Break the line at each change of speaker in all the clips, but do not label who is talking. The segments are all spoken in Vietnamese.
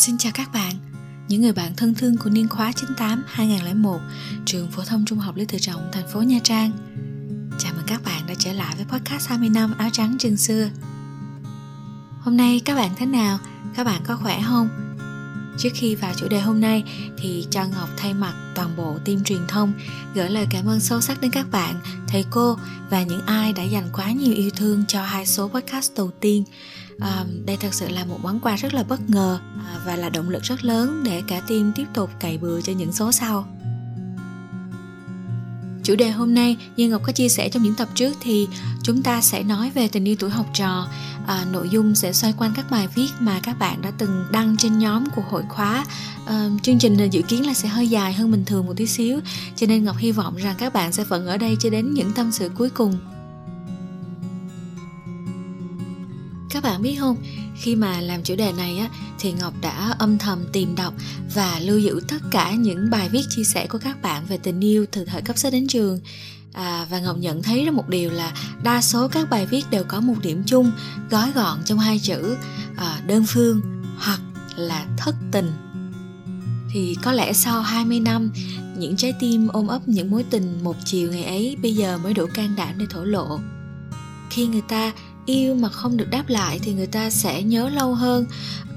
Xin chào các bạn, những người bạn thân thương của niên khóa 98-2001 trường phổ thông trung học Lý Tự Trọng, thành phố Nha Trang. Chào mừng các bạn đã trở lại với podcast 20 năm áo trắng trường xưa. Hôm nay các bạn thế nào? Các bạn có khỏe không? Trước khi vào chủ đề hôm nay thì cho Ngọc thay mặt toàn bộ team truyền thông gửi lời cảm ơn sâu sắc đến các bạn, thầy cô và những ai đã dành quá nhiều yêu thương cho hai số podcast đầu tiên. À, đây thật sự là một món quà rất là bất ngờ à, và là động lực rất lớn để cả team tiếp tục cày bừa cho những số sau. Chủ đề hôm nay như Ngọc có chia sẻ trong những tập trước thì chúng ta sẽ nói về tình yêu tuổi học trò. À, nội dung sẽ xoay quanh các bài viết mà các bạn đã từng đăng trên nhóm của hội khóa. À, chương trình dự kiến là sẽ hơi dài hơn bình thường một tí xíu, cho nên Ngọc hy vọng rằng các bạn sẽ vẫn ở đây cho đến những tâm sự cuối cùng. Các bạn biết không? Khi mà làm chủ đề này á thì ngọc đã âm thầm tìm đọc và lưu giữ tất cả những bài viết chia sẻ của các bạn về tình yêu từ thời cấp sách đến trường. À, và ngọc nhận thấy ra một điều là đa số các bài viết đều có một điểm chung gói gọn trong hai chữ à, đơn phương hoặc là thất tình. Thì có lẽ sau 20 năm những trái tim ôm ấp những mối tình một chiều ngày ấy bây giờ mới đủ can đảm để thổ lộ. Khi người ta yêu mà không được đáp lại thì người ta sẽ nhớ lâu hơn.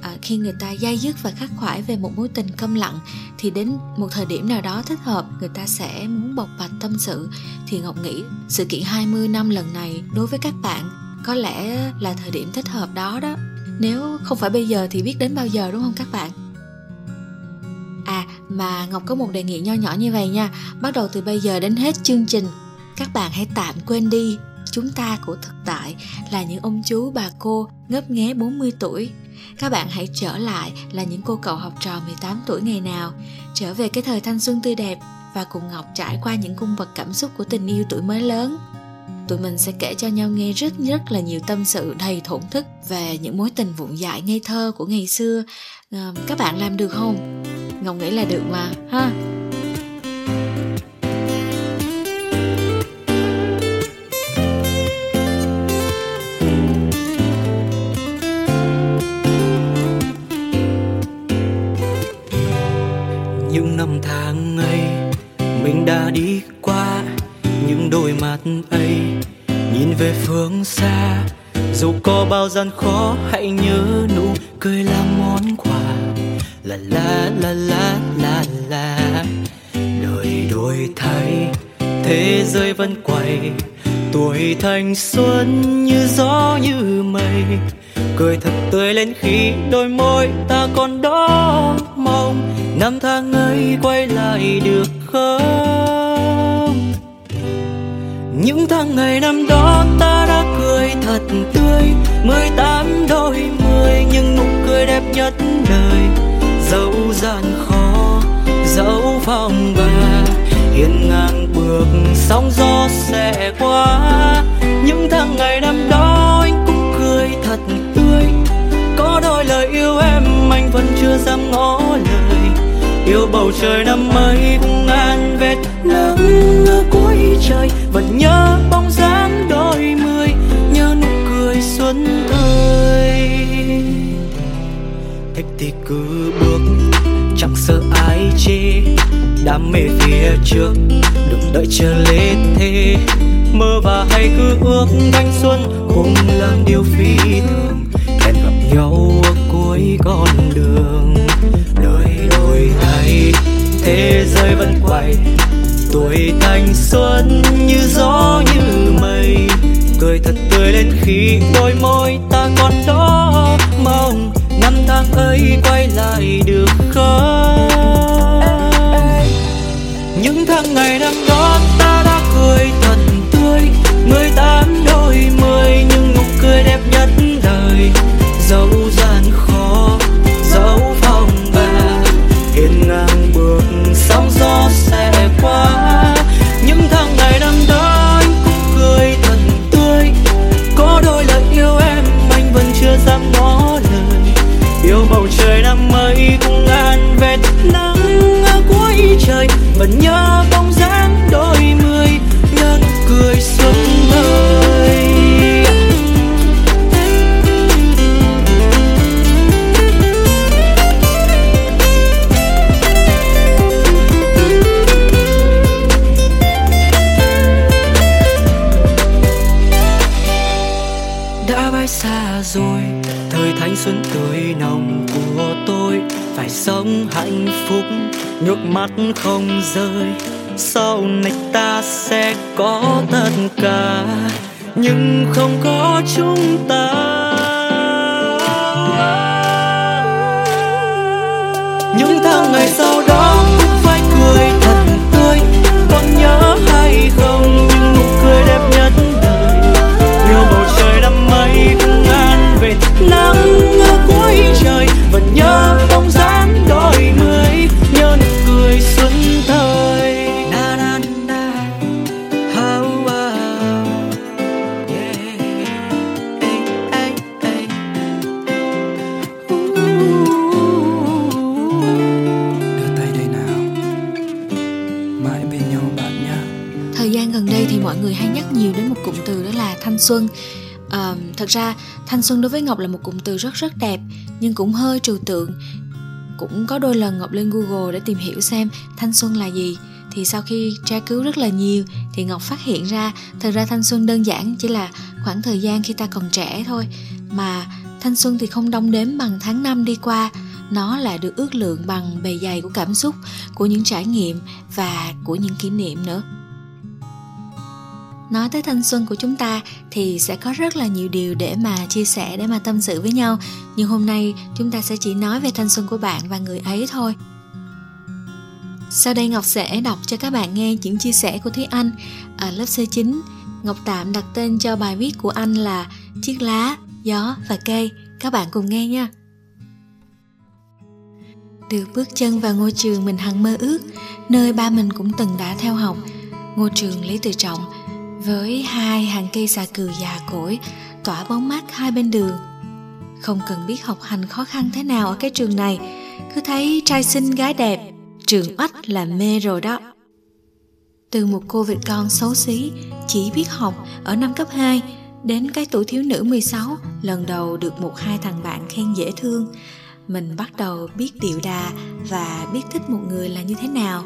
À, khi người ta dai dứt và khắc khoải về một mối tình câm lặng thì đến một thời điểm nào đó thích hợp người ta sẽ muốn bộc bạch tâm sự. Thì Ngọc nghĩ sự kiện 20 năm lần này đối với các bạn có lẽ là thời điểm thích hợp đó đó. Nếu không phải bây giờ thì biết đến bao giờ đúng không các bạn? À mà ngọc có một đề nghị nho nhỏ như vậy nha. Bắt đầu từ bây giờ đến hết chương trình. Các bạn hãy tạm quên đi chúng ta của thực tại là những ông chú bà cô ngấp nghé 40 tuổi. Các bạn hãy trở lại là những cô cậu học trò 18 tuổi ngày nào, trở về cái thời thanh xuân tươi đẹp và cùng Ngọc trải qua những cung bậc cảm xúc của tình yêu tuổi mới lớn. Tụi mình sẽ kể cho nhau nghe rất rất là nhiều tâm sự đầy thổn thức về những mối tình vụn dại ngây thơ của ngày xưa. À, các bạn làm được không? Ngọc nghĩ là được mà, ha.
Đã đi qua những đôi mắt ấy, nhìn về phương xa. Dù có bao gian khó, hãy nhớ nụ cười là món quà. La la la la la la, đời đổi thay, thế giới vẫn quay. Tuổi thanh xuân như gió như mây, cười thật tươi lên khi đôi môi ta còn đó mong. Năm tháng ấy quay lại được không? Những tháng ngày năm đó ta đã cười thật tươi. Mười tám đôi mươi nhưng nụ cười đẹp nhất đời. Dẫu gian khó, dẫu phong ba hiên ngang bước sóng gió sẽ qua. Những tháng ngày năm đó anh cũng cười thật tươi. Có đôi lời yêu em anh vẫn chưa dám ngó bầu trời năm mới cũng ngàn vệt nắng ở cuối trời, vẫn nhớ bóng dáng đôi mươi, nhớ nụ cười xuân ơi. Thích thì cứ bước, chẳng sợ ai chê, đam mê phía trước, đừng đợi chờ lên thế. Mơ và hay cứ ước thanh xuân cùng làm điều phi thường, hẹn gặp nhau ở cuối con thế giới vẫn quay. Tuổi thanh xuân như gió như mây. Cười thật tươi lên khi đôi môi ta còn đó mong năm tháng ấy quay lại được không? Những tháng ngày năm đó mãi xa rồi. Thời thanh xuân tươi nồng của tôi phải sống hạnh phúc. Nước mắt không rơi, sau này ta sẽ có tất cả. Nhưng không có chúng ta. Những tháng ngày sau đó cũng phải cười thật tươi. Còn nhớ hay không những nụ cười đẹp nhất xuân.
À, thật ra thanh xuân đối với ngọc là một cụm từ rất rất đẹp nhưng cũng hơi trừu tượng. Cũng có đôi lần ngọc lên google để tìm hiểu xem thanh xuân là gì. Thì sau khi tra cứu rất là nhiều thì ngọc phát hiện ra thật ra thanh xuân đơn giản chỉ là khoảng thời gian khi ta còn trẻ thôi. Mà thanh xuân thì không đong đếm bằng tháng năm đi qua. Nó lại được ước lượng bằng bề dày của cảm xúc của những trải nghiệm và của những kỷ niệm nữa nói tới thanh xuân của chúng ta thì sẽ có rất là nhiều điều để mà chia sẻ để mà tâm sự với nhau nhưng hôm nay chúng ta sẽ chỉ nói về thanh xuân của bạn và người ấy thôi sau đây Ngọc sẽ đọc cho các bạn nghe những chia sẻ của Thúy Anh ở lớp C9. Ngọc tạm đặt tên cho bài viết của anh là Chiếc lá, gió và cây. Các bạn cùng nghe nha. Được bước chân vào ngôi trường mình hằng mơ ước, nơi ba mình cũng từng đã theo học. Ngôi trường Lý Tự Trọng, với hai hàng cây xà cừ già cỗi, tỏa bóng mát hai bên đường. Không cần biết học hành khó khăn thế nào ở cái trường này, cứ thấy trai xinh gái đẹp, trường oách là mê rồi đó. Từ một cô vịt con xấu xí, chỉ biết học ở năm cấp 2, đến cái tuổi thiếu nữ 16, lần đầu được một hai thằng bạn khen dễ thương, mình bắt đầu biết điệu đà và biết thích một người là như thế nào.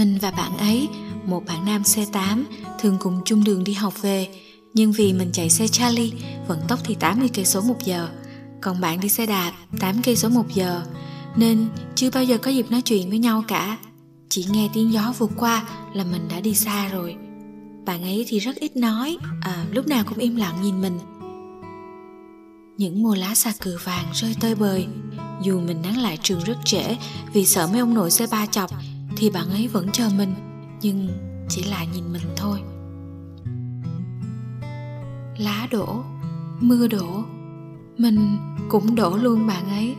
Mình và bạn ấy, một bạn nam C8, thường cùng chung đường đi học về, nhưng vì mình chạy xe Charlie, vận tốc thì 80 cây số một giờ, còn bạn đi xe đạp 8 cây số một giờ, nên chưa bao giờ có dịp nói chuyện với nhau cả. Chỉ nghe tiếng gió vượt qua là mình đã đi xa rồi. Bạn ấy thì rất ít nói, à, lúc nào cũng im lặng nhìn mình. Những mùa lá xà cừ vàng rơi tơi bời, dù mình nắng lại trường rất trễ vì sợ mấy ông nội xe ba chọc, thì bạn ấy vẫn chờ mình, nhưng chỉ là nhìn mình thôi. Lá đổ, mưa đổ, mình cũng đổ luôn bạn ấy.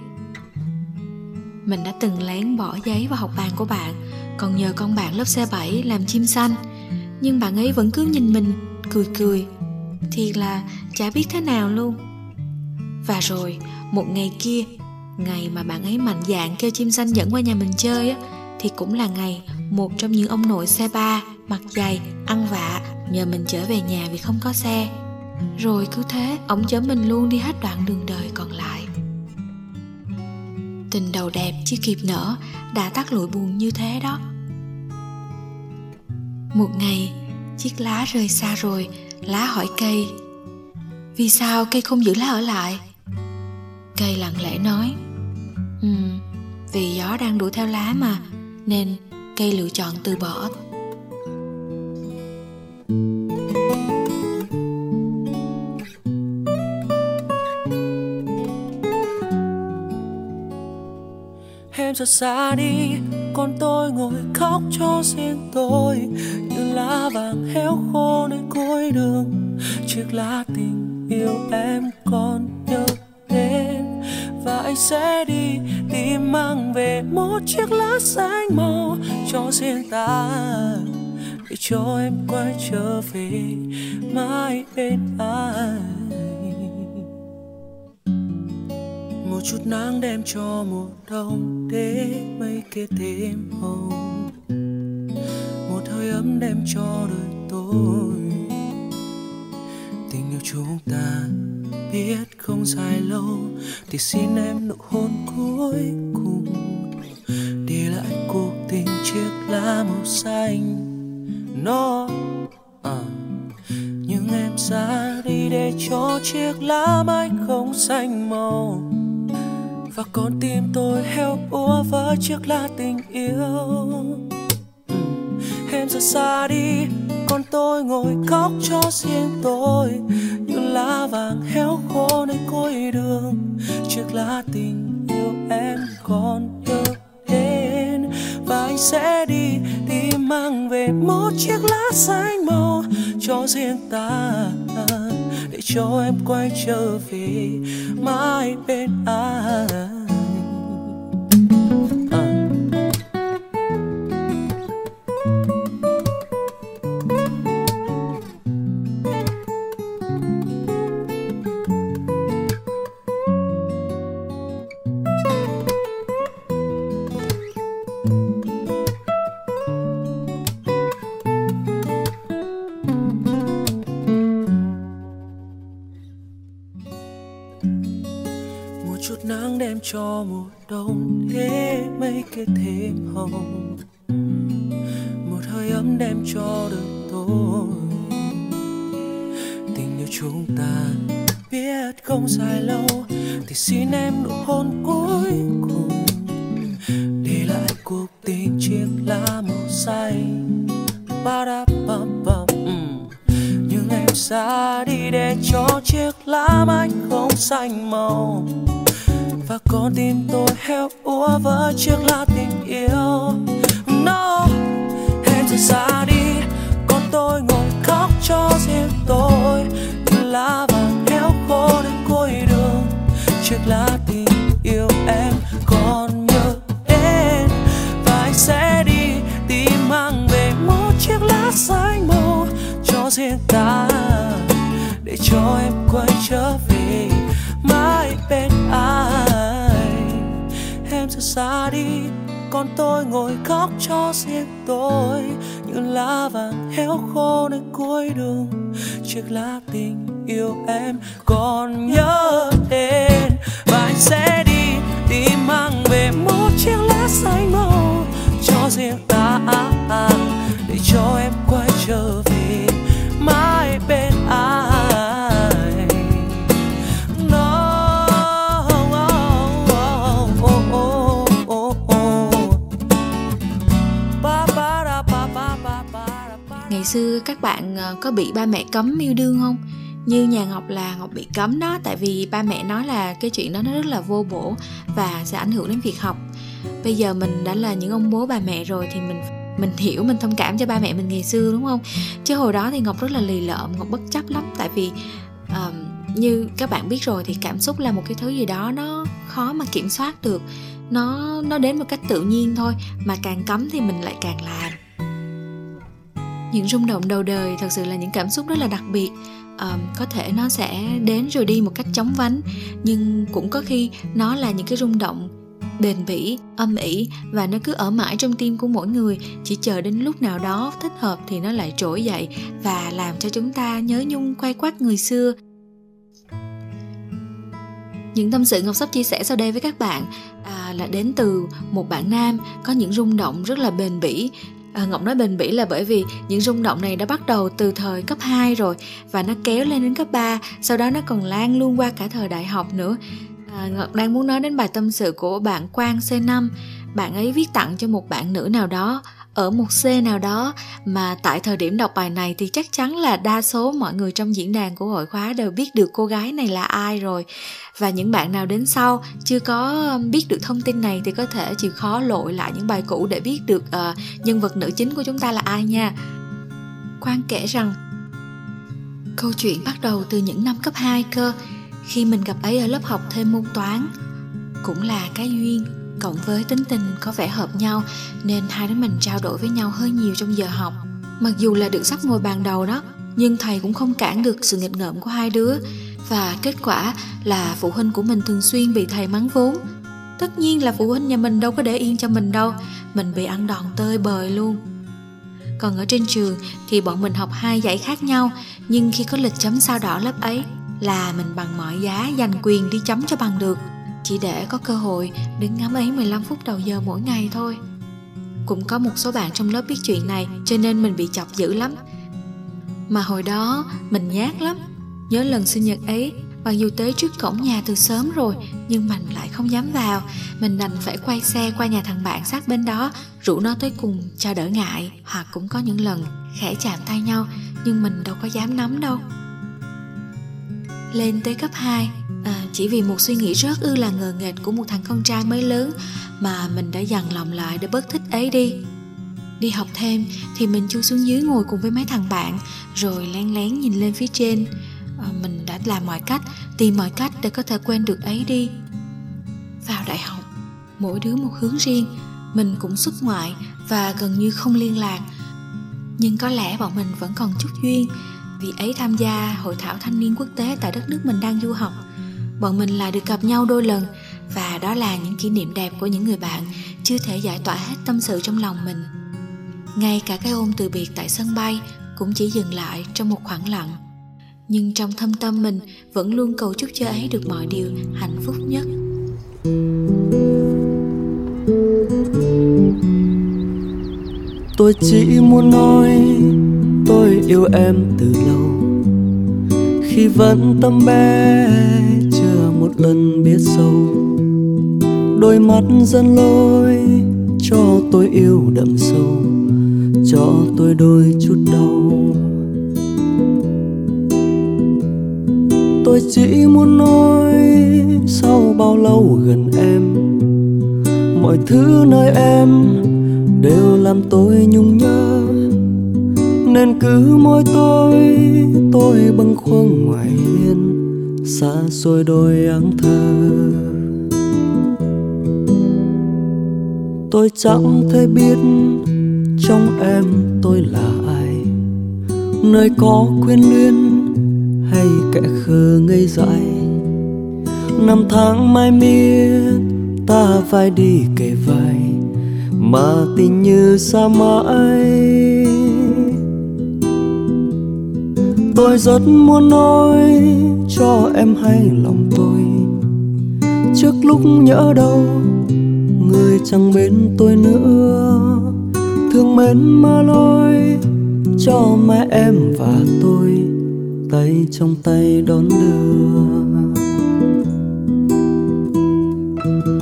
Mình đã từng lén bỏ giấy vào học bàn của bạn còn nhờ con bạn lớp C7 làm chim xanh. Nhưng bạn ấy vẫn cứ nhìn mình cười cười thì là chả biết thế nào luôn. Và rồi một ngày kia ngày mà bạn ấy mạnh dạn kêu chim xanh dẫn qua nhà mình chơi á thì cũng là ngày một trong những ông nội xe ba mặt dày, ăn vạ, nhờ mình trở về nhà vì không có xe. Rồi cứ thế, ông chở mình luôn đi hết đoạn đường đời còn lại. Tình đầu đẹp chưa kịp nở, đã tắt lụi buồn như thế đó. Một ngày, chiếc lá rơi xa rồi, lá hỏi cây, vì sao cây không giữ lá ở lại? Cây lặng lẽ nói ừ vì gió đang đuổi theo lá mà nên cây lựa chọn từ bỏ.
Em rất xa đi còn tôi ngồi khóc cho riêng tôi. Như lá vàng héo khô nơi cuối đường, chiếc lá tình yêu em còn nhớ và anh sẽ đi tìm mang về một chiếc lá xanh màu cho riêng ta. Để cho em quay trở về mãi bên anh. Một chút nắng đem cho mùa đông để mây kia thêm hồng. Một hơi ấm đem cho đời tôi. Tình yêu chúng ta biết không dài lâu thì xin em nụ hôn cuối cùng để lại cuộc tình chiếc lá màu xanh. Nó à, nhưng em ra đi để cho chiếc lá mãi không xanh màu. Và con tim tôi heo úa với chiếc lá tình yêu. Ừ. em ra xa đi còn tôi ngồi khóc cho riêng tôi lá vàng héo khô nơi cuối đường. Chiếc lá tình yêu em còn nhớ đến. Và anh sẽ đi đi mang về một chiếc lá xanh màu cho riêng ta, để cho em quay trở về mãi bên anh. Đông thế mấy kết thêm hồng. Một hơi ấm đem cho đời tôi. Tình yêu chúng ta biết không dài lâu, thì xin em nụ hôn riêng ta để cho em quay trở về mãi bên anh em sẽ xa đi, còn tôi ngồi khóc cho riêng tôi. Như lá vàng héo khô nơi cuối đường, chiếc lá tình yêu em còn nhớ đến và anh sẽ đi tìm mang về một chiếc lá xanh màu cho riêng ta, để cho em quay trở về
ngày xưa các bạn ờ, có bị ba mẹ cấm yêu đương không? Như nhà ngọc là ngọc bị cấm đó, tại vì ba mẹ nói là cái chuyện đó nó rất là vô bổ và sẽ ảnh hưởng đến việc học. Bây giờ mình đã là những ông bố bà mẹ rồi thì mình mình hiểu mình thông cảm cho ba mẹ mình ngày xưa đúng không? Chứ hồi đó thì ngọc rất là lì lợm ngọc bất chấp lắm. Tại vì um, như các bạn biết rồi thì cảm xúc là một cái thứ gì đó nó khó mà kiểm soát được. Nó nó đến một cách tự nhiên thôi mà càng cấm thì mình lại càng làm. Những rung động đầu đời thật sự là những cảm xúc rất là đặc biệt. Um, có thể nó sẽ đến rồi đi một cách chóng vánh nhưng cũng có khi nó là những cái rung động bền bỉ âm ỉ và nó cứ ở mãi trong tim của mỗi người. Chỉ chờ đến lúc nào đó thích hợp thì nó lại trỗi dậy và làm cho chúng ta nhớ nhung quay quắt người xưa. Những tâm sự ngọc sắp chia sẻ sau đây với các bạn à, là đến từ một bạn nam có những rung động rất là bền bỉ. À, Ngọc nói bền bỉ là bởi vì những rung động này đã bắt đầu từ thời cấp 2 rồi và nó kéo lên đến cấp 3, sau đó nó còn lan luôn qua cả thời đại học nữa. À, Ngọc đang muốn nói đến bài tâm sự của bạn Quang C5. Bạn ấy viết tặng cho một bạn nữ nào đó ở một C nào đó mà tại thời điểm đọc bài này thì chắc chắn là đa số mọi người trong diễn đàn của hội khóa đều biết được cô gái này là ai rồi. Và những bạn nào đến sau chưa có um, biết được thông tin này thì có thể chịu khó lội lại những bài cũ để biết được uh, nhân vật nữ chính của chúng ta là ai nha. Quang kể rằng câu chuyện bắt đầu từ những năm cấp 2 cơ khi mình gặp ấy ở lớp học thêm môn toán. Cũng là cái duyên, cộng với tính tình có vẻ hợp nhau, nên hai đứa mình trao đổi với nhau hơi nhiều trong giờ học. Mặc dù là được sắp ngồi bàn đầu đó, nhưng thầy cũng không cản được sự nghịch ngợm của hai đứa. Và kết quả là phụ huynh của mình thường xuyên bị thầy mắng vốn. Tất nhiên là phụ huynh nhà mình đâu có để yên cho mình đâu, mình bị ăn đòn tơi bời luôn. Còn ở trên trường thì bọn mình học hai dãy khác nhau, nhưng khi có lịch chấm sao đỏ lớp ấy là mình bằng mọi giá giành quyền đi chấm cho bằng được. Chỉ để có cơ hội đứng ngắm ấy 15 phút đầu giờ mỗi ngày thôi. Cũng có một số bạn trong lớp biết chuyện này, cho nên mình bị chọc dữ lắm. mà hồi đó, mình nhát lắm. Nhớ lần sinh nhật ấy, mặc dù tới trước cổng nhà từ sớm rồi, nhưng mình lại không dám vào. Mình đành phải quay xe qua nhà thằng bạn sát bên đó, rủ nó tới cùng cho đỡ ngại. Hoặc cũng có những lần khẽ chạm tay nhau, nhưng mình đâu có dám nắm đâu lên tới cấp 2 à, chỉ vì một suy nghĩ rất ư là ngờ nghệch của một thằng con trai mới lớn mà mình đã dằn lòng lại để bớt thích ấy đi. Đi học thêm thì mình chui xuống dưới ngồi cùng với mấy thằng bạn rồi lén lén nhìn lên phía trên. À, mình đã làm mọi cách tìm mọi cách để có thể quên được ấy đi. Vào đại học mỗi đứa một hướng riêng mình cũng xuất ngoại và gần như không liên lạc. Nhưng có lẽ bọn mình vẫn còn chút duyên vì ấy tham gia hội thảo thanh niên quốc tế tại đất nước mình đang du học. Bọn mình lại được gặp nhau đôi lần, và đó là những kỷ niệm đẹp của những người bạn, chưa thể giải tỏa hết tâm sự trong lòng mình. Ngay cả cái ôm từ biệt tại sân bay cũng chỉ dừng lại trong một khoảng lặng. Nhưng trong thâm tâm mình vẫn luôn cầu chúc cho ấy được mọi điều hạnh phúc nhất.
Tôi chỉ muốn nói tôi yêu em từ lâu. Khi vẫn tâm bé, chưa một lần biết sâu. Đôi mắt dẫn lối cho tôi yêu đậm sâu, cho tôi đôi chút đau. Tôi chỉ muốn nói sau bao lâu gần em, mọi thứ nơi em đều làm tôi nhung nhớ nên cứ mỗi tối tôi bâng khuâng ngoài hiên, xa xôi đôi áng thơ. Tôi chẳng thể biết trong em tôi là ai, nơi có quyến luyến hay kẻ khờ ngây dại. Năm tháng mai miết, ta phải đi kề vai, mà tình như xa mãi tôi rất muốn nói cho em hay lòng tôi. Trước lúc nhớ đâu người chẳng bên tôi nữa. Thương mến mơ lối cho mẹ em và tôi, tay trong tay đón đưa.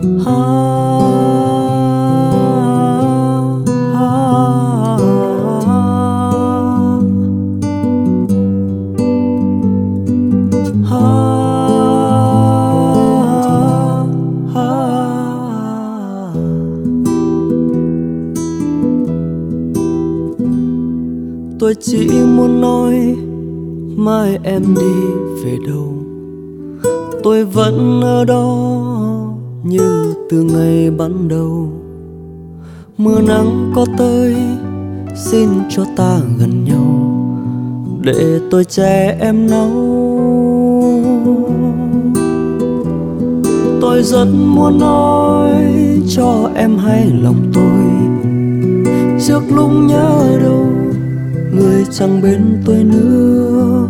Tôi mai em đi về đâu? Tôi vẫn ở đó như từ ngày ban đầu. Mưa nắng có tới, xin cho ta gần nhau. Để tôi che em nấu tôi rất muốn nói cho em hay lòng tôi. Trước lúc nhớ đâu người chẳng bên tôi nữa.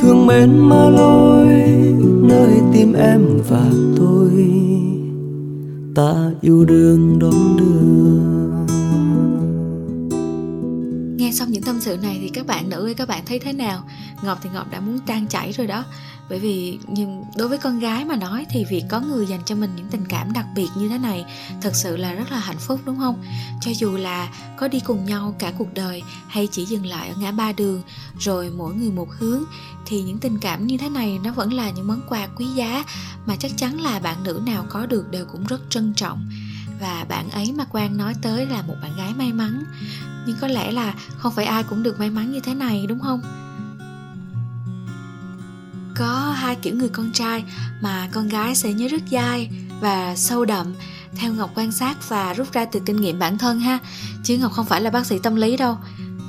Thương mến mà lối, nơi tim em và tôi. Ta yêu đương đón đưa.
Nghe xong những tâm sự này thì các bạn nữ ơi, các bạn thấy thế nào? Ngọc thì ngọc đã muốn tan chảy rồi đó bởi vì nhưng đối với con gái mà nói thì việc có người dành cho mình những tình cảm đặc biệt như thế này thật sự là rất là hạnh phúc, đúng không? Cho dù là có đi cùng nhau cả cuộc đời hay chỉ dừng lại ở ngã ba đường rồi mỗi người một hướng, thì những tình cảm như thế này nó vẫn là những món quà quý giá mà chắc chắn là bạn nữ nào có được đều cũng rất trân trọng. Và bạn ấy mà quang nói tới là một bạn gái may mắn. Nhưng có lẽ là không phải ai cũng được may mắn như thế này, đúng không? Có hai kiểu người con trai mà con gái sẽ nhớ rất dai và sâu đậm theo ngọc quan sát và rút ra từ kinh nghiệm bản thân ha. Chứ ngọc không phải là bác sĩ tâm lý đâu.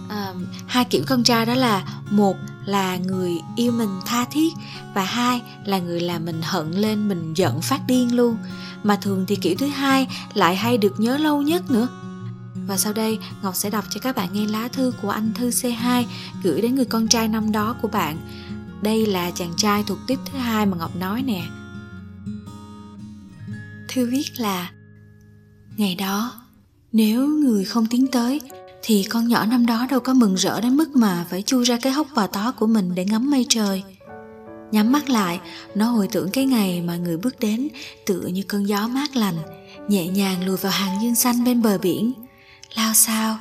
À, hai kiểu con trai đó là một là người yêu mình tha thiết và hai là người làm mình hận lên mình giận phát điên luôn. Mà thường thì kiểu thứ hai lại hay được nhớ lâu nhất nữa. Và sau đây Ngọc sẽ đọc cho các bạn nghe lá thư của anh Thư C2 gửi đến người con trai năm đó của bạn đây là chàng trai thuộc tiếp thứ hai mà ngọc nói nè thư viết là ngày đó nếu người không tiến tới thì con nhỏ năm đó đâu có mừng rỡ đến mức mà phải chui ra cái hốc bò tó của mình để ngắm mây trời. Nhắm mắt lại, nó hồi tưởng cái ngày mà người bước đến tựa như cơn gió mát lành, nhẹ nhàng lùi vào hàng dương xanh bên bờ biển. Lao sao,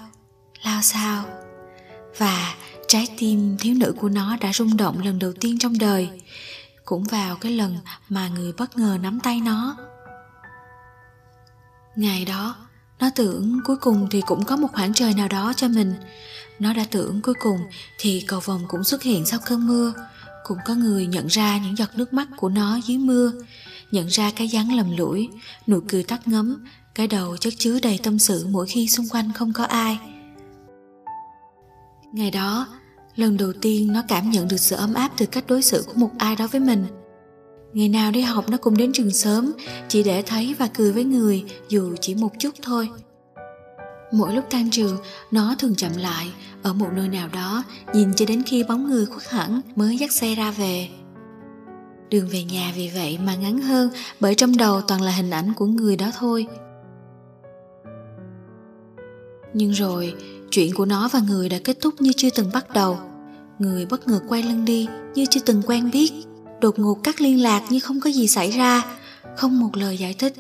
lao sao. Và trái tim thiếu nữ của nó đã rung động lần đầu tiên trong đời. Cũng vào cái lần mà người bất ngờ nắm tay nó. Ngày đó, nó tưởng cuối cùng thì cũng có một khoảng trời nào đó cho mình. Nó đã tưởng cuối cùng thì cầu vồng cũng xuất hiện sau cơn mưa. Cũng có người nhận ra những giọt nước mắt của nó dưới mưa, nhận ra cái dáng lầm lũi, nụ cười tắt ngấm, cái đầu chất chứa đầy tâm sự mỗi khi xung quanh không có ai. Ngày đó, lần đầu tiên nó cảm nhận được sự ấm áp từ cách đối xử của một ai đó với mình. Ngày nào đi học nó cũng đến trường sớm, chỉ để thấy và cười với người dù chỉ một chút thôi. Mỗi lúc tan trường, nó thường chậm lại ở một nơi nào đó, nhìn cho đến khi bóng người khuất hẳn mới dắt xe ra về. Đường về nhà vì vậy mà ngắn hơn bởi trong đầu toàn là hình ảnh của người đó thôi. Nhưng rồi, chuyện của nó và người đã kết thúc như chưa từng bắt đầu. Người bất ngờ quay lưng đi như chưa từng quen biết, đột ngột cắt liên lạc như không có gì xảy ra, không một lời giải thích,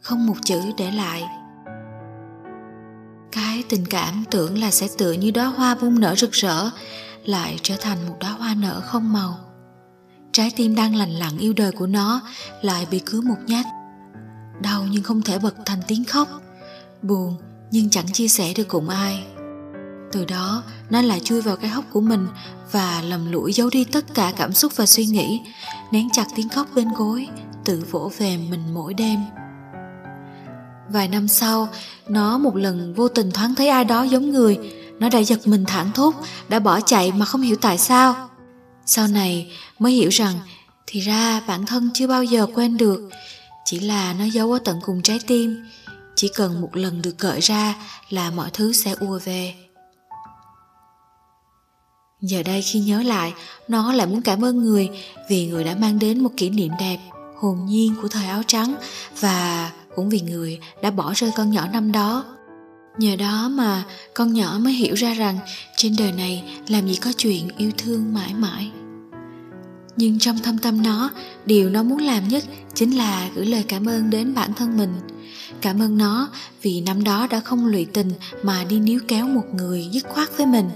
không một chữ để lại. Cái tình cảm tưởng là sẽ tựa như đóa hoa bung nở rực rỡ, lại trở thành một đóa hoa nở không màu. Trái tim đang lành lặn yêu đời của nó lại bị cứ một nhát. Đau nhưng không thể bật thành tiếng khóc, buồn nhưng chẳng chia sẻ được cùng ai. Từ đó, nó lại chui vào cái hốc của mình và lầm lũi giấu đi tất cả cảm xúc và suy nghĩ, nén chặt tiếng khóc bên gối, tự vỗ về mình mỗi đêm. Vài năm sau, nó một lần vô tình thoáng thấy ai đó giống người, nó đã giật mình thẳng thốt, đã bỏ chạy mà không hiểu tại sao. Sau này mới hiểu rằng thì ra bản thân chưa bao giờ quên được, chỉ là nó giấu ở tận cùng trái tim, chỉ cần một lần được gợi ra là mọi thứ sẽ ùa về. Giờ đây khi nhớ lại, nó lại muốn cảm ơn người vì người đã mang đến một kỷ niệm đẹp, hồn nhiên của thời áo trắng và cũng vì người đã bỏ rơi con nhỏ năm đó. Nhờ đó mà con nhỏ mới hiểu ra rằng trên đời này làm gì có chuyện yêu thương mãi mãi. Nhưng trong thâm tâm nó, điều nó muốn làm nhất chính là gửi lời cảm ơn đến bản thân mình. Cảm ơn nó vì năm đó đã không lụy tình mà đi níu kéo một người dứt khoát với mình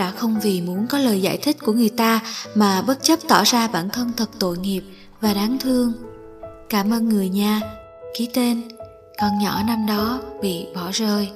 đã không vì muốn có lời giải thích của người ta mà bất chấp tỏ ra bản thân thật tội nghiệp và đáng thương. Cảm ơn người nha. Ký tên, con nhỏ năm đó bị bỏ rơi.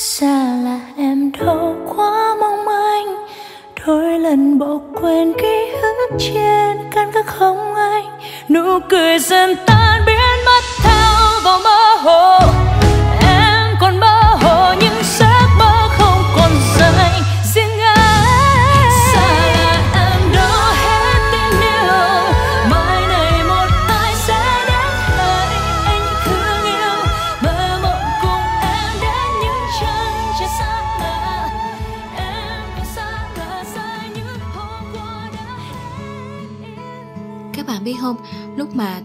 Xa là em đâu quá, mong anh đôi lần bỏ quên ký ức trên căn gác không anh. Nụ cười dần tan biến mất theo vào mơ hồ.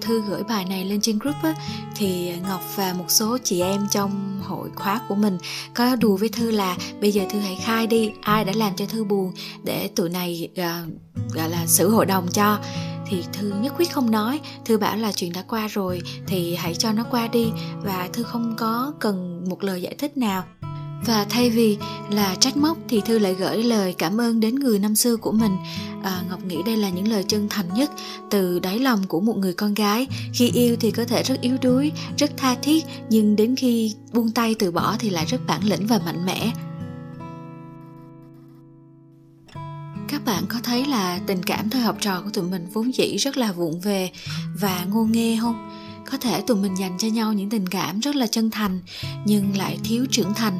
Thư gửi bài này lên trên group á, thì ngọc và một số chị em trong hội khóa của mình có đùa với thư là bây giờ thư hãy khai đi ai đã làm cho thư buồn để tụi này uh, gọi là xử hội đồng cho. Thì thư nhất quyết không nói thư bảo là chuyện đã qua rồi thì hãy cho nó qua đi và thư không có cần một lời giải thích nào và thay vì là trách móc thì thư lại gửi lời cảm ơn đến người năm xưa của mình. À, ngọc nghĩ đây là những lời chân thành nhất từ đáy lòng của một người con gái. Khi yêu thì có thể rất yếu đuối rất tha thiết nhưng đến khi buông tay từ bỏ thì lại rất bản lĩnh và mạnh mẽ. Các bạn có thấy là tình cảm thời học trò của tụi mình vốn dĩ rất là vụng về và ngô nghê không? Có thể tụi mình dành cho nhau những tình cảm rất là chân thành nhưng lại thiếu trưởng thành.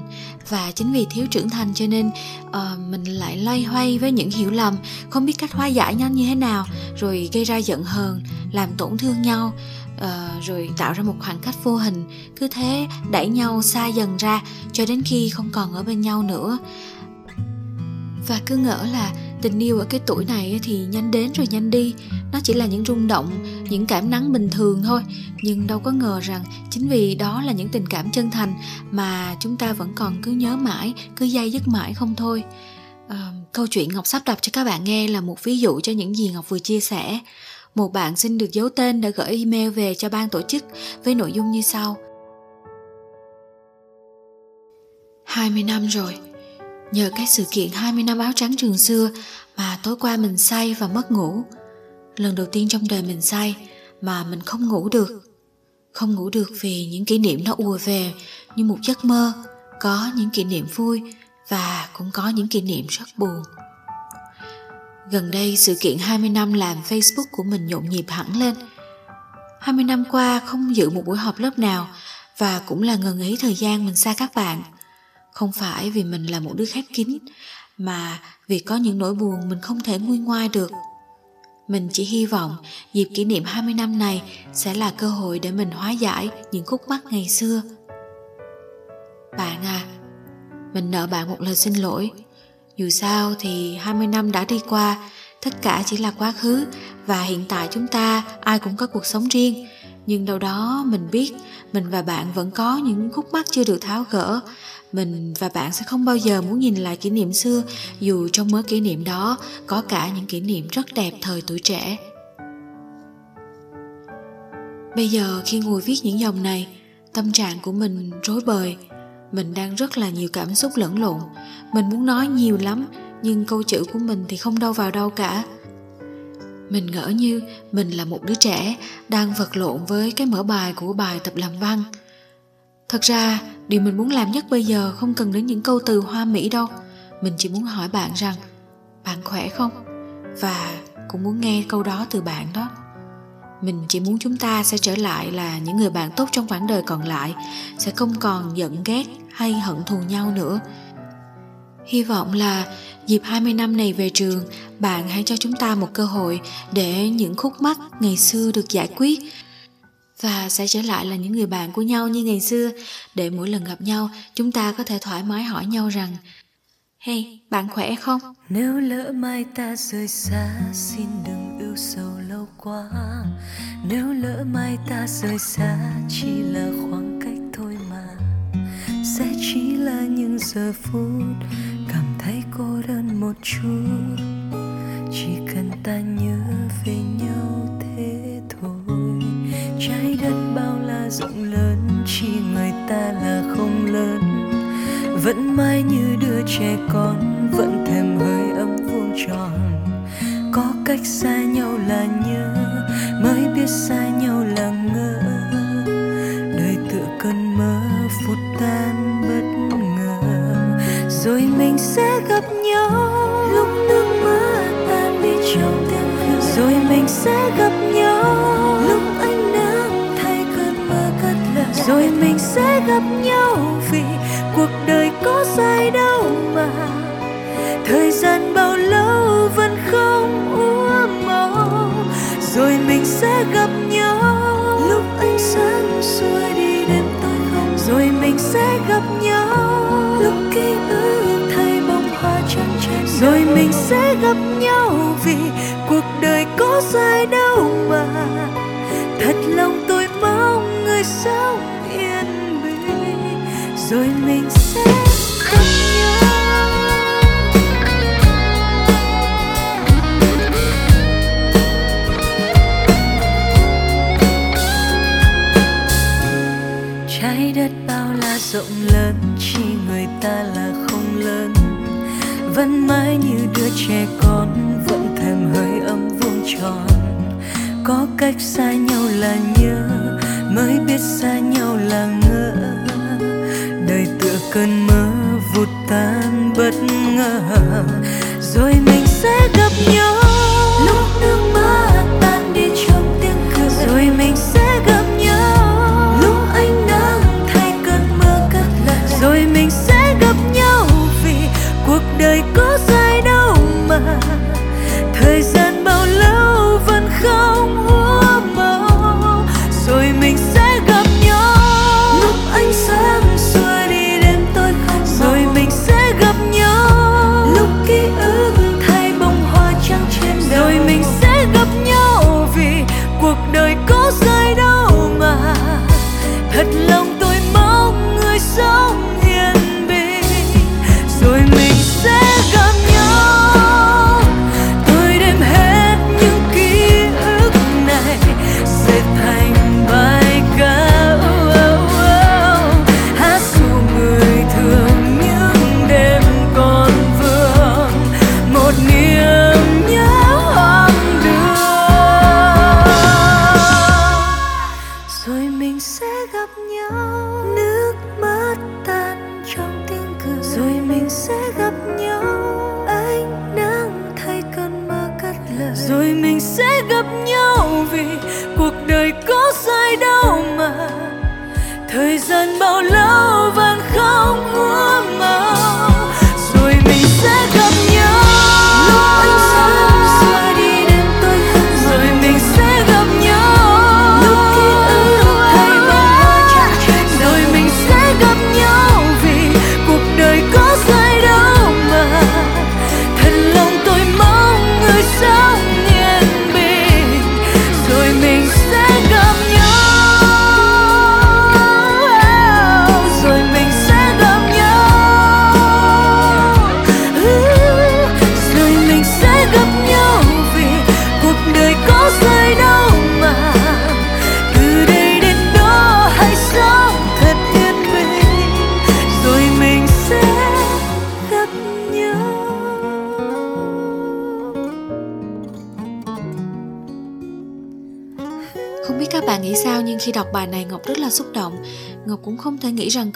Và chính vì thiếu trưởng thành cho nên uh, mình lại loay hoay với những hiểu lầm không biết cách hóa giải nhau như thế nào rồi gây ra giận hờn làm tổn thương nhau uh, rồi tạo ra một khoảng cách vô hình. Cứ thế đẩy nhau xa dần ra cho đến khi không còn ở bên nhau nữa. Và cứ ngỡ là tình yêu ở cái tuổi này thì nhanh đến rồi nhanh đi. Nó chỉ là những rung động những cảm nắng bình thường thôi nhưng đâu có ngờ rằng chính vì đó là những tình cảm chân thành mà chúng ta vẫn còn cứ nhớ mãi cứ dây dứt mãi không thôi. À, câu chuyện ngọc sắp đọc cho các bạn nghe là một ví dụ cho những gì ngọc vừa chia sẻ. Một bạn xin được giấu tên đã gửi email về cho ban tổ chức với nội dung như sau. 20 năm rồi. Nhờ cái sự kiện 20 năm áo trắng trường xưa mà tối qua mình say và mất ngủ. Lần đầu tiên trong đời mình say mà mình không ngủ được. Không ngủ được vì những kỷ niệm nó ùa về như một giấc mơ, có những kỷ niệm vui và cũng có những kỷ niệm rất buồn. Gần đây sự kiện 20 năm làm Facebook của mình nhộn nhịp hẳn lên. 20 năm qua không dự một buổi họp lớp nào và cũng là ngần ấy thời gian mình xa các bạn – không phải vì mình là một đứa khép kín mà vì có những nỗi buồn mình không thể nguôi ngoai được mình chỉ hy vọng dịp kỷ niệm 20 năm này sẽ là cơ hội để mình hóa giải những khúc mắc ngày xưa. Bạn à, mình nợ bạn một lời xin lỗi. Dù sao thì 20 năm đã đi qua, tất cả chỉ là quá khứ và hiện tại chúng ta ai cũng có cuộc sống riêng. Nhưng đâu đó mình biết mình và bạn vẫn có những khúc mắc chưa được tháo gỡ mình và bạn sẽ không bao giờ muốn nhìn lại kỷ niệm xưa, dù trong mớ kỷ niệm đó có cả những kỷ niệm rất đẹp thời tuổi trẻ. Bây giờ khi ngồi viết những dòng này, tâm trạng của mình rối bời. Mình đang rất là nhiều cảm xúc lẫn lộn. Mình muốn nói nhiều lắm, nhưng câu chữ của mình thì không đâu vào đâu cả. Mình ngỡ như mình là một đứa trẻ đang vật lộn với cái mở bài của bài tập làm văn thật ra điều mình muốn làm nhất bây giờ không cần đến những câu từ hoa mỹ đâu. Mình chỉ muốn hỏi bạn rằng bạn khỏe không? Và cũng muốn nghe câu đó từ bạn đó. Mình chỉ muốn chúng ta sẽ trở lại là những người bạn tốt trong quãng đời còn lại sẽ không còn giận ghét hay hận thù nhau nữa. Hy vọng là dịp 20 năm này về trường, bạn hãy cho chúng ta một cơ hội để những khúc mắc ngày xưa được giải quyết và sẽ trở lại là những người bạn của nhau như ngày xưa. Để mỗi lần gặp nhau chúng ta có thể thoải mái hỏi nhau rằng Hey, bạn khỏe không?
Nếu lỡ mai ta rời xa xin đừng ưu sầu lâu quá. Nếu lỡ mai ta rời xa chỉ là khoảng cách thôi mà. Sẽ chỉ là những giờ phút cảm thấy cô đơn một chút. Chỉ cần ta nhớ về Trái đất bao la rộng lớn chỉ người ta là không lớn. Vẫn mãi như đứa trẻ con vẫn thèm hơi ấm vuông tròn. Có cách xa nhau là nhớ mới biết xa nhau là ngỡ. Đời tựa cơn mơ phút tan bất ngờ. Rồi mình sẽ gặp nhau. Lúc nước mưa tan đi trong tiếng rồi mình sẽ gặp nhau. Lúc rồi mình sẽ gặp nhau vì cuộc đời có dài đâu mà. Thời gian bao lâu vẫn không úa màu rồi mình sẽ gặp nhau. Lúc ánh sáng xua đi đêm tối không. Rồi mình sẽ gặp nhau. Lúc ký ức thay bông hoa trắng trên rồi mình sẽ gặp nhau vì cuộc đời có dài đâu mà. Thật lòng tôi mong người sống rồi mình sẽ gặp nhau. Trái đất bao la rộng lớn, chỉ người ta là không lớn. Vẫn mãi như đứa trẻ con, vẫn thèm hơi ấm vuông tròn. Có cách xa nhau là nhớ, mới biết xa nhau là ngỡ đời tựa cơn mơ vụt tan bất ngờ. Rồi mình sẽ gặp nhau.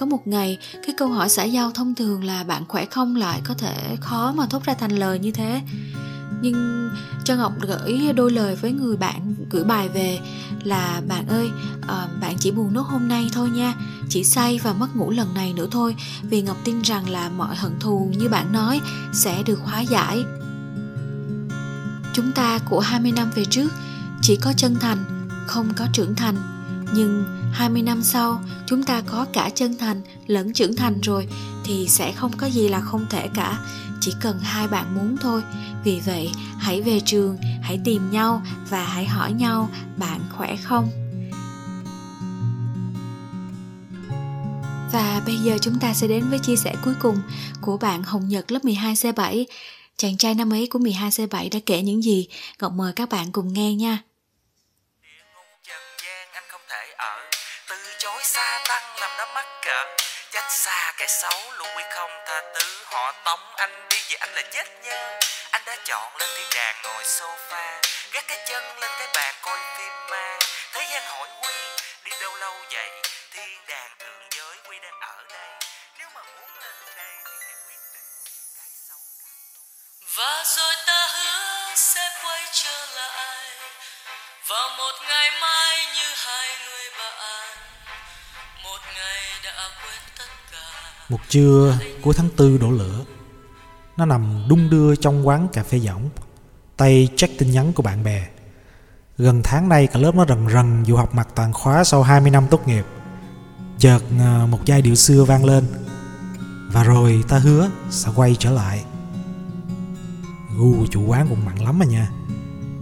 Một
ngày cái câu hỏi xã giao thông thường là bạn khỏe không lại có thể khó mà thốt ra thành lời như thế. nhưng cho ngọc gửi đôi lời với người bạn gửi bài về là bạn ơi à, bạn chỉ buồn nốt hôm nay thôi nha chỉ say và mất ngủ lần này nữa thôi vì ngọc tin rằng là mọi hận thù như bạn nói sẽ được hóa giải chúng ta của 20 năm về trước chỉ có chân thành không có trưởng thành nhưng 20 năm sau, chúng ta có cả chân thành lẫn trưởng thành rồi, thì sẽ không có gì là không thể cả chỉ cần hai bạn muốn thôi vì vậy, hãy về trường, hãy tìm nhau và hãy hỏi nhau, bạn khỏe không Và bây giờ chúng ta sẽ đến với chia sẻ cuối cùng của bạn Hồng Nhật lớp 12C7. Chàng trai năm ấy của 12C7 đã kể những gì? Ngọc mời các bạn cùng nghe nha.
Xa kẻ xấu luôn quy không tha thứ. Họ tống anh đi về anh là chết nhân. Anh đã chọn lên thiên đàng ngồi sofa, gác cái chân lên cái bàn coi phim ma. Thế gian hỏi quy, đi đâu lâu vậy? Thiên đàng thượng giới quy đang ở đây. Nếu mà muốn lên đây thì hãy quyết định cái xấu cái tốt và rồi ta hứa sẽ quay trở lại vào một ngày mai như hai người bạn một
trưa cuối tháng tư đổ lửa, Nó nằm đung đưa trong quán cà phê giỏng, Tay check tin nhắn của bạn bè. Gần tháng nay cả lớp nó rần rần dù học mặt toàn khóa sau 20 năm tốt nghiệp. Chợt ờ, một giai điệu xưa vang lên. Và rồi ta hứa sẽ quay trở lại. Gu chủ quán cũng mặn lắm mà nha.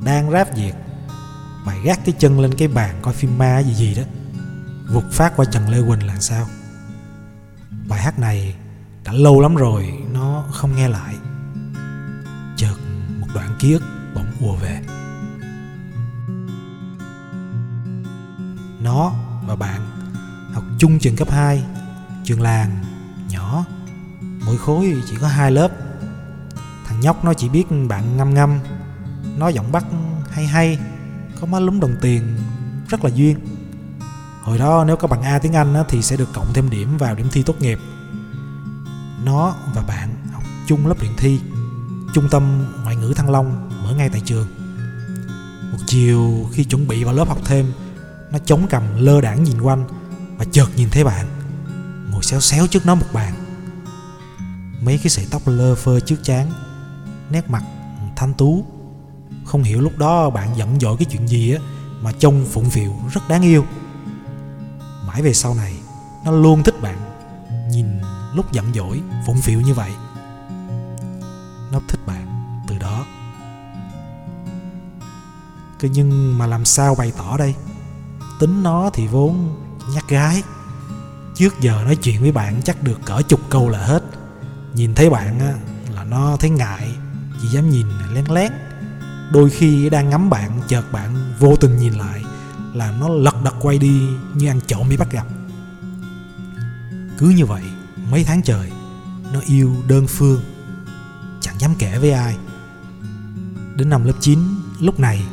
Đang ráp việc, Mày gác cái chân lên cái bàn coi phim ma gì gì đó. Vụt phát qua Trần Lê Quỳnh là sao? Bài hát này đã lâu lắm rồi nó không nghe lại. Chợt một đoạn ký ức bỗng ùa về. Nó và bạn học chung trường cấp 2 trường làng nhỏ. Mỗi khối chỉ có hai lớp. Thằng nhóc nó chỉ biết bạn ngâm ngâm. Nó giọng bắt hay hay, có má lúm đồng tiền, rất là duyên hồi đó nếu có bằng A tiếng Anh thì sẽ được cộng thêm điểm vào điểm thi tốt nghiệp. Nó và bạn học chung lớp luyện thi, trung tâm ngoại ngữ Thăng Long mở ngay tại trường. Một chiều khi chuẩn bị vào lớp học thêm, nó chống cầm lơ đảng nhìn quanh và chợt nhìn thấy bạn, ngồi xéo xéo trước nó một bàn. Mấy cái sợi tóc lơ phơ trước chán nét mặt thanh tú. Không hiểu lúc đó bạn giận dỗi cái chuyện gì á, mà trông phụng phịu rất đáng yêu mãi về sau này nó luôn thích bạn nhìn lúc giận dỗi phụng phịu như vậy. Nó thích bạn từ đó. Cứ nhưng mà làm sao bày tỏ đây? Tính nó thì vốn nhắc gái. Trước giờ nói chuyện với bạn chắc được cỡ chục câu là hết. Nhìn thấy bạn á, là nó thấy ngại chỉ dám nhìn lén lén. Đôi khi đang ngắm bạn chợt bạn vô tình nhìn lại là nó lật đật quay đi như ăn trộm bị bắt gặp. Cứ như vậy, mấy tháng trời, nó yêu đơn phương, chẳng dám kể với ai. Đến năm lớp 9 lúc này,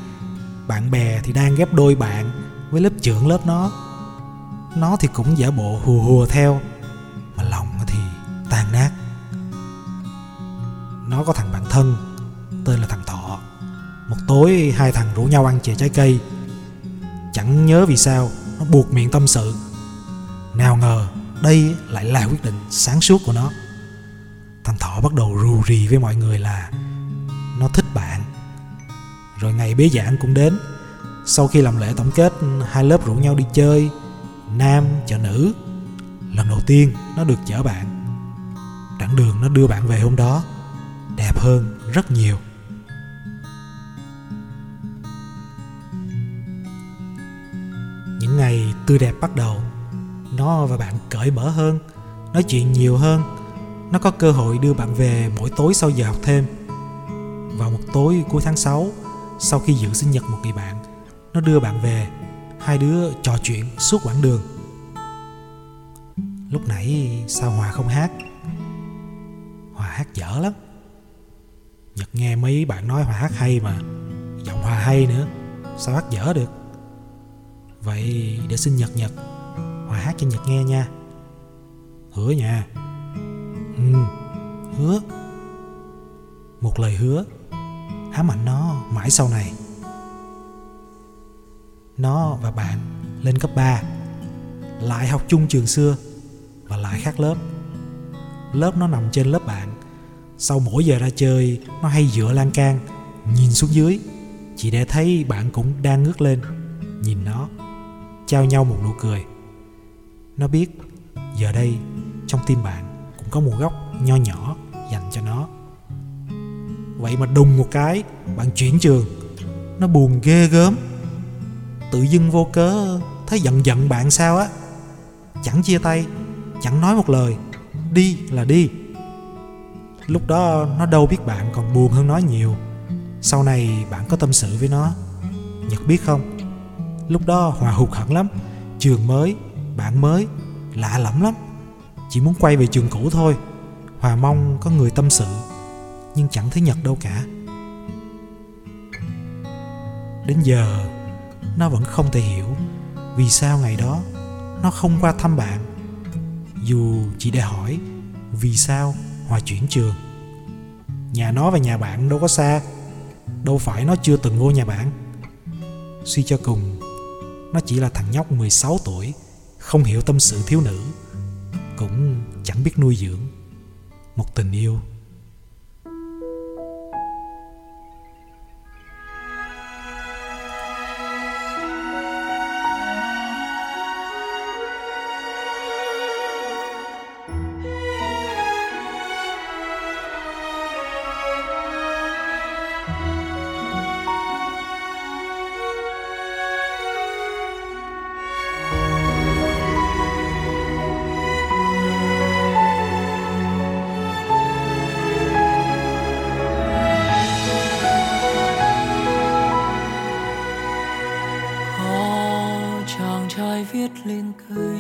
bạn bè thì đang ghép đôi bạn với lớp trưởng lớp nó. Nó thì cũng giả bộ hùa hùa theo, mà lòng thì tan nát. Nó có thằng bạn thân, tên là thằng thọ. Một tối, hai thằng rủ nhau ăn chè trái cây chẳng nhớ vì sao nó buộc miệng tâm sự. Nào ngờ, đây lại là quyết định sáng suốt của nó. Thằng thỏ bắt đầu rù rì với mọi người là nó thích bạn. Rồi ngày bế giảng cũng đến. Sau khi làm lễ tổng kết, hai lớp rủ nhau đi chơi, nam chở nữ. Lần đầu tiên nó được chở bạn. Đoạn đường nó đưa bạn về hôm đó đẹp hơn rất nhiều. Tươi đẹp bắt đầu. Nó và bạn cởi mở hơn, nói chuyện nhiều hơn. Nó có cơ hội đưa bạn về mỗi tối sau giờ học thêm. Vào một tối cuối tháng 6 sau khi dự sinh nhật một người bạn, nó đưa bạn về, hai đứa trò chuyện suốt quãng đường. Lúc nãy sao hòa không hát? Hòa hát dở lắm. Nhật nghe mấy bạn nói hòa hát hay mà, giọng hòa hay nữa, sao hát dở được? Vậy để sinh nhật nhật, Hòa hát cho Nhật nghe nha. Hứa nha. Ừ Hứa. Một lời hứa, Hám ảnh nó mãi sau này. Nó và bạn lên cấp 3 lại học chung trường xưa và lại khác lớp. Lớp nó nằm trên lớp bạn. Sau mỗi giờ ra chơi, nó hay dựa lan can, nhìn xuống dưới. Chỉ để thấy bạn cũng đang ngước lên, nhìn nó trao nhau một nụ cười. Nó biết giờ đây trong tim bạn cũng có một góc nho nhỏ dành cho nó. Vậy mà đùng một cái, bạn chuyển trường. Nó buồn ghê gớm. Tự dưng vô cớ thấy giận giận bạn sao á. Chẳng chia tay, chẳng nói một lời. Đi là đi. Lúc đó nó đâu biết bạn còn buồn hơn nó nhiều. Sau này bạn có tâm sự với nó. Nhật biết không? Lúc đó hòa hụt hẳn lắm. Trường mới, bạn mới, lạ lẫm lắm. Chỉ muốn quay về trường cũ thôi. Hòa mong có người tâm sự, nhưng chẳng thấy nhật đâu cả. Đến giờ, nó vẫn không thể hiểu vì sao ngày đó nó không qua thăm bạn. Dù chỉ để hỏi vì sao hòa chuyển trường. Nhà nó và nhà bạn đâu có xa. Đâu phải nó chưa từng vô nhà bạn. Suy cho cùng nó chỉ là thằng nhóc 16 tuổi, không hiểu tâm sự thiếu nữ, cũng chẳng biết nuôi dưỡng. Một tình yêu
xa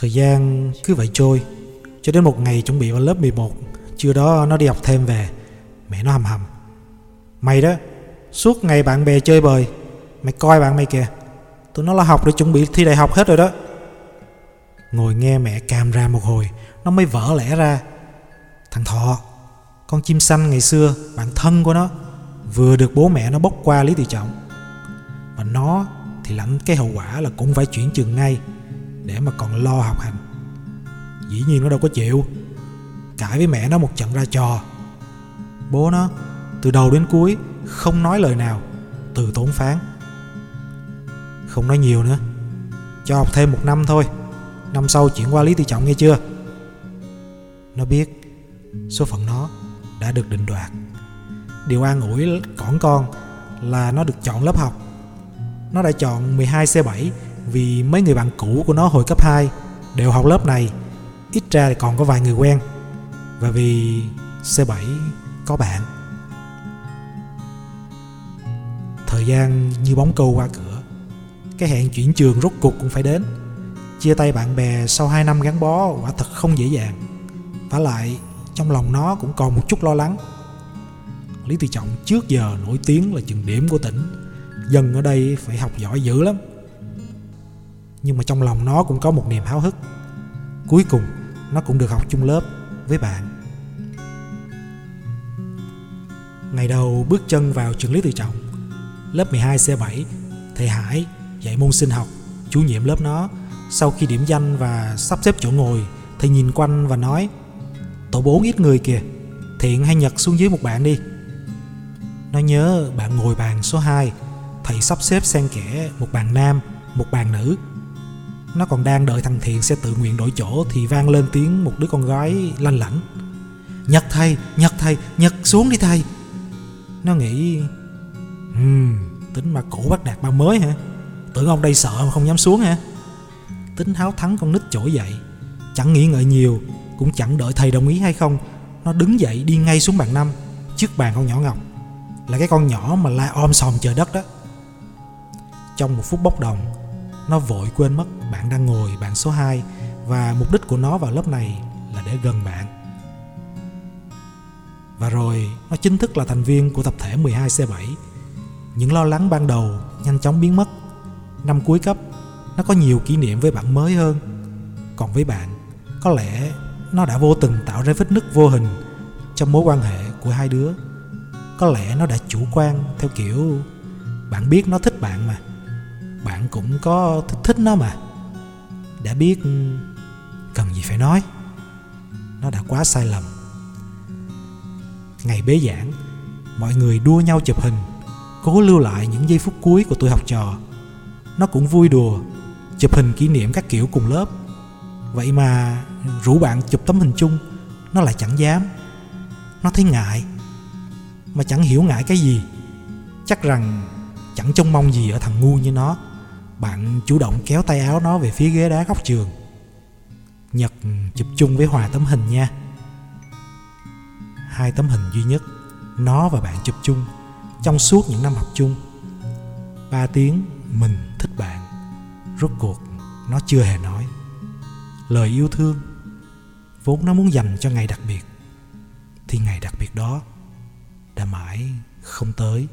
Thời gian cứ vậy trôi, Cho đến một ngày chuẩn bị vào lớp 11 chưa đó nó đi học thêm về. Mẹ nó hầm hầm. Mày đó, Suốt ngày bạn bè chơi bời, Mày coi bạn mày kìa, Tụi nó là học để chuẩn bị thi đại học hết rồi đó. Ngồi nghe mẹ càm ra một hồi, Nó mới vỡ lẽ ra. Thằng Thọ, Con chim xanh ngày xưa, Bạn thân của nó, Vừa được bố mẹ nó bốc qua Lý Tự Trọng. Và nó thì lãnh cái hậu quả là cũng phải chuyển trường ngay. Để mà còn lo học hành. Dĩ nhiên nó đâu có chịu. Cãi với mẹ nó một trận ra trò. Bố nó từ đầu đến cuối không nói lời nào, Từ tốn phán. Không nói nhiều nữa, Cho học thêm một năm thôi. Năm sau chuyển qua Lý Tự Trọng nghe chưa? Nó biết Số phận nó đã được định đoạt. Điều an ủi cỏn con Là nó được chọn lớp học. Nó đã chọn 12C7 vì mấy người bạn cũ của nó hồi cấp 2 Đều học lớp này Ít ra thì còn có vài người quen. Và vì C7 có bạn. Thời gian như bóng câu qua cửa Cái hẹn chuyển trường rốt cục cũng phải đến. Chia tay bạn bè sau 2 năm gắn bó quả thật không dễ dàng. Và lại, trong lòng nó cũng còn một chút lo lắng. Lý tự trọng trước giờ nổi tiếng là trường điểm của tỉnh dân ở đây phải học giỏi dữ lắm nhưng mà trong lòng nó cũng có một niềm háo hức. Cuối cùng, nó cũng được học chung lớp với bạn. Ngày đầu bước chân vào trường lý tự trọng, lớp 12 C7 thầy Hải dạy môn sinh học chủ nhiệm lớp nó. Sau khi điểm danh và sắp xếp chỗ ngồi, thầy nhìn quanh và nói, tổ bốn ít người kìa, thiện hay nhật xuống dưới một bạn đi. Nó nhớ bạn ngồi bàn số 2 thầy sắp xếp xen kẽ một bàn nam, một bàn nữ nó còn đang đợi thằng thiện sẽ tự nguyện đổi chỗ thì vang lên tiếng một đứa con gái lanh lảnh. Nhật thầy nhật thầy nhật xuống đi thầy. Nó nghĩ hmm, tính mà cổ bắt nạt ba mới hả? Tưởng ông đây sợ mà không dám xuống hả? Tính háo thắng con nít trỗi dậy chẳng nghĩ ngợi nhiều cũng chẳng đợi thầy đồng ý hay không. Nó đứng dậy đi ngay xuống bàn năm trước bàn con nhỏ ngọc là cái con nhỏ mà la om sòm trời đất đó. Trong một phút bốc đồng nó vội quên mất bạn đang ngồi, bạn số 2 và mục đích của nó vào lớp này là để gần bạn. Và rồi, nó chính thức là thành viên của tập thể 12C7 những lo lắng ban đầu nhanh chóng biến mất. Năm cuối cấp, nó có nhiều kỷ niệm với bạn mới hơn. Còn với bạn, có lẽ nó đã vô tình tạo ra vết nứt vô hình trong mối quan hệ của hai đứa. Có lẽ nó đã chủ quan theo kiểu, bạn biết nó thích bạn mà bạn cũng có thích thích nó mà. Đã biết cần gì phải nói. Nó đã quá sai lầm. Ngày bế giảng, mọi người đua nhau chụp hình, cố lưu lại những giây phút cuối của tuổi học trò. Nó cũng vui đùa, chụp hình kỷ niệm các kiểu cùng lớp. Vậy mà rủ bạn chụp tấm hình chung, nó lại chẳng dám. Nó thấy ngại, mà chẳng hiểu ngại cái gì. Chắc rằng chẳng trông mong gì ở thằng ngu như nó bạn chủ động kéo tay áo nó về phía ghế đá góc trường. Nhật chụp chung với hòa tấm hình nha. Hai tấm hình duy nhất, nó và bạn chụp chung trong suốt những năm học chung. Ba tiếng, mình thích bạn. Rốt cuộc, nó chưa hề nói. Lời yêu thương vốn nó muốn dành cho ngày đặc biệt, thì ngày đặc biệt đó đã mãi không tới.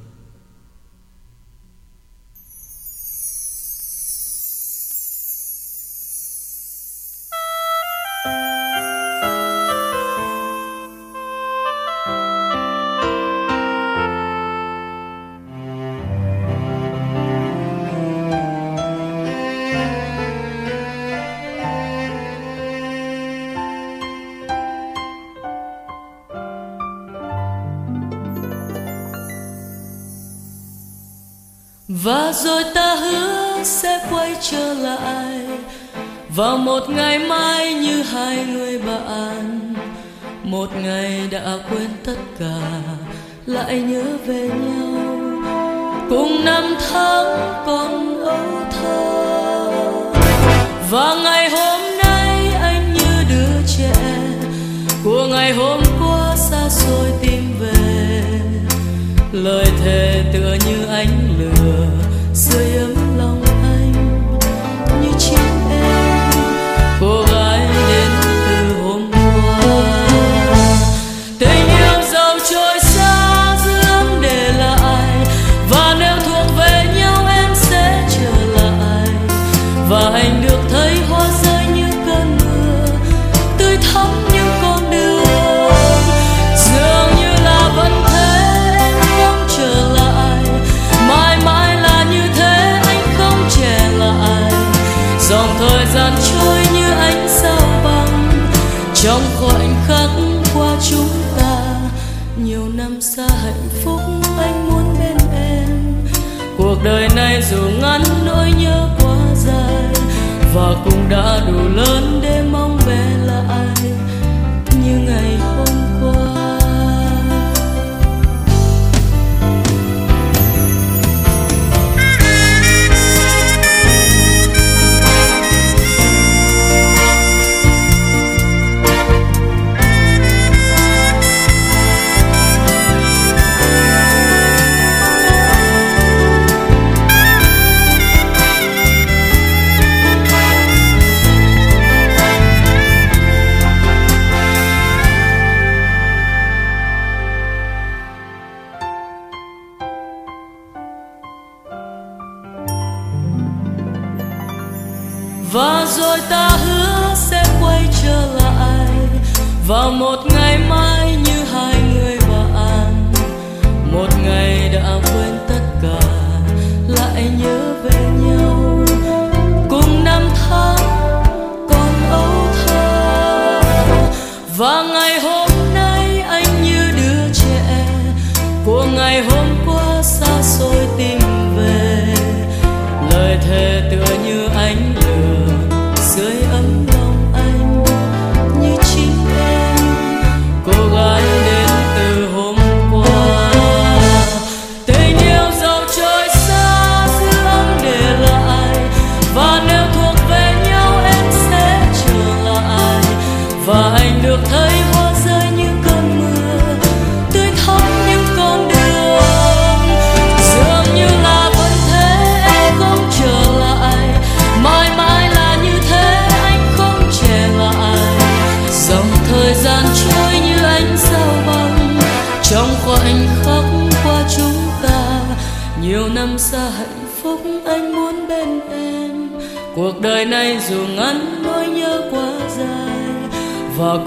Vào một ngày mai như hai người bạn, một ngày đã quên tất cả, lại nhớ về nhau. Cùng năm tháng còn âu thơ. Và ngày hôm nay anh như đứa trẻ, của ngày hôm qua xa xôi tìm về. Lời thề tựa như ánh lửa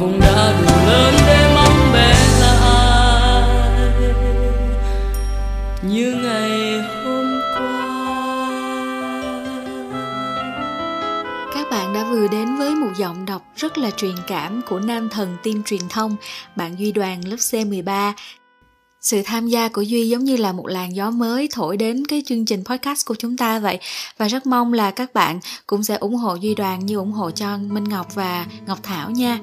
cũng đã đủ lớn để mong
bé lại như ngày hôm qua
Các bạn đã vừa đến với một giọng đọc rất là truyền cảm của nam thần tin truyền thông, bạn Duy Đoàn lớp C13. Sự tham gia của Duy giống như là một làn gió mới thổi đến cái chương trình podcast của chúng ta vậy và rất mong là các bạn cũng sẽ ủng hộ Duy Đoàn như ủng hộ cho Minh Ngọc và Ngọc Thảo nha.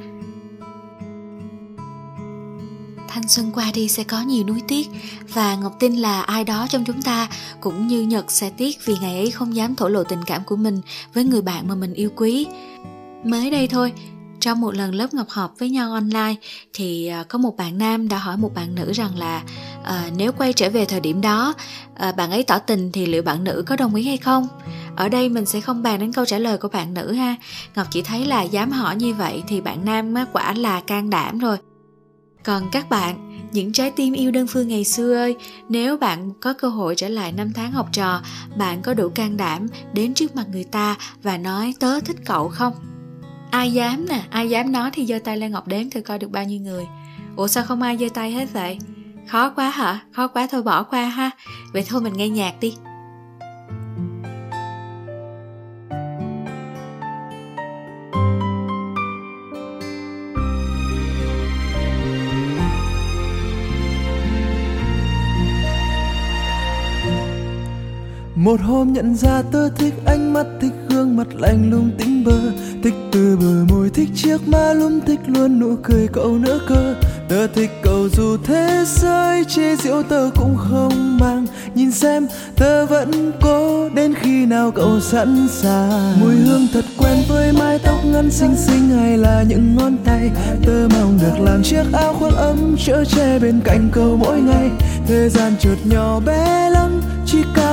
Thanh xuân qua đi sẽ có nhiều nuối tiếc. Và Ngọc tin là ai đó trong chúng ta cũng như Nhật sẽ tiếc vì ngày ấy không dám thổ lộ tình cảm của mình với người bạn mà mình yêu quý. Mới đây thôi, trong một lần lớp ngọc họp với nhau online thì à, có một bạn nam đã hỏi một bạn nữ rằng là à, nếu quay trở về thời điểm đó à, bạn ấy tỏ tình thì liệu bạn nữ có đồng ý hay không? Ở đây mình sẽ không bàn đến câu trả lời của bạn nữ ha. Ngọc chỉ thấy là dám hỏi như vậy thì bạn nam á, quả là can đảm rồi còn các bạn, những trái tim yêu đơn phương ngày xưa ơi, nếu bạn có cơ hội trở lại năm tháng học trò, bạn có đủ can đảm đến trước mặt người ta và nói tớ thích cậu không? Ai dám nè, ai dám nói thì giơ tay lên ngọc đếm thử coi được bao nhiêu người. Ủa sao không ai giơ tay hết vậy? Khó quá hả? Khó quá thôi bỏ qua ha. Vậy thôi mình nghe nhạc đi.
Một hôm nhận ra tớ thích ánh mắt, Thích gương mặt lạnh lùng tĩnh bơ, Thích từ bờ môi, thích chiếc má lúm, Thích luôn nụ cười cậu nữa cơ Tớ thích cậu dù thế giới chê diễu tớ cũng không mang. Nhìn xem tớ vẫn cố đến khi nào cậu sẵn sàng. Mùi hương thật quen với mái tóc ngắn xinh xinh, Hay là những ngón tay. Tớ mong được làm chiếc áo khoác ấm, Chở che bên cạnh cậu mỗi ngày. Thời gian chợt nhỏ bé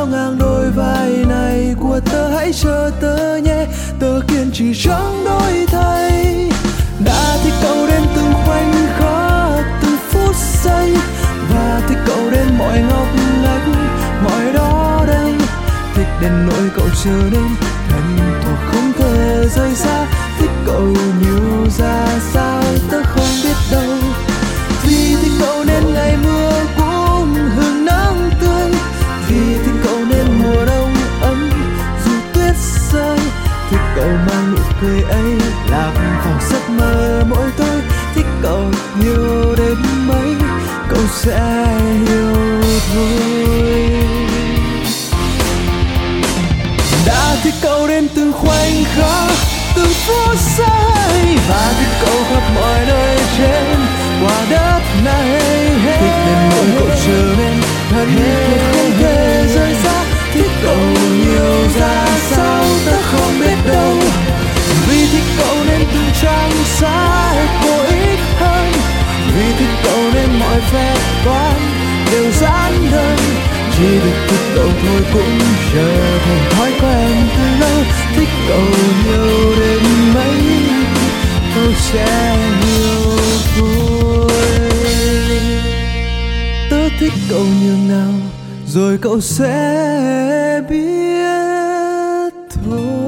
treo ngang đôi vai này của tớ, hãy chờ tớ nhé. Tớ kiên trì chẳng đổi thay. Đã thích cậu đến từng khoảnh khắc, từng phút giây. Và thích cậu đến mọi ngóc ngách, mọi đó đây. Thích đến nỗi cậu trở nên thân thuộc không thể rời xa. Thích cậu nhiều ra sao, tớ ấy lạc vào giấc mơ mỗi tối thích cậu nhiều đến mấy cậu sẽ hiểu thôi. Đã thích cậu đến từng khoảnh khắc từng phút giây và thích cậu khắp mọi nơi trên. Quả đất này thích đến nỗi cậu trở nên thân thuộc không thể rời xa thích cậu nhiều ra sao trang sai có ít hơn. Vì thích cậu nên mọi phép toán đều giản đơn. Chỉ được thích cậu thôi cũng trở thành thói quen. Từ lâu thích cậu nhiều đến mấy. Cậu sẽ nhiều thôi tớ thích cậu nhường nào, rồi cậu sẽ biết thôi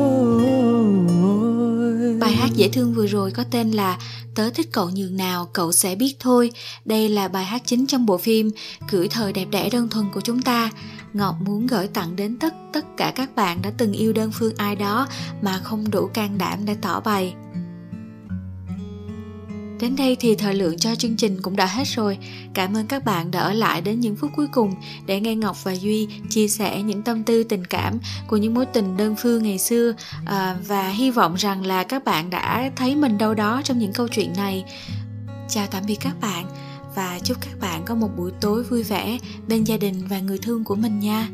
thương vừa rồi có tên là Tớ thích cậu nhường nào, cậu sẽ biết thôi. Đây là bài hát chính trong bộ phim Gửi thời đẹp đẽ đơn thuần của chúng ta. Ngọc muốn gửi tặng đến tất tất cả các bạn đã từng yêu đơn phương ai đó Mà không đủ can đảm để tỏ bày. Đến đây thì thời lượng cho chương trình cũng đã hết rồi. Cảm ơn các bạn đã ở lại đến những phút cuối cùng để nghe Ngọc và Duy chia sẻ những tâm tư tình cảm của những mối tình đơn phương ngày xưa à, và hy vọng rằng là các bạn đã thấy mình đâu đó trong những câu chuyện này. Chào tạm biệt các bạn và chúc các bạn có một buổi tối vui vẻ bên gia đình và người thương của mình nha.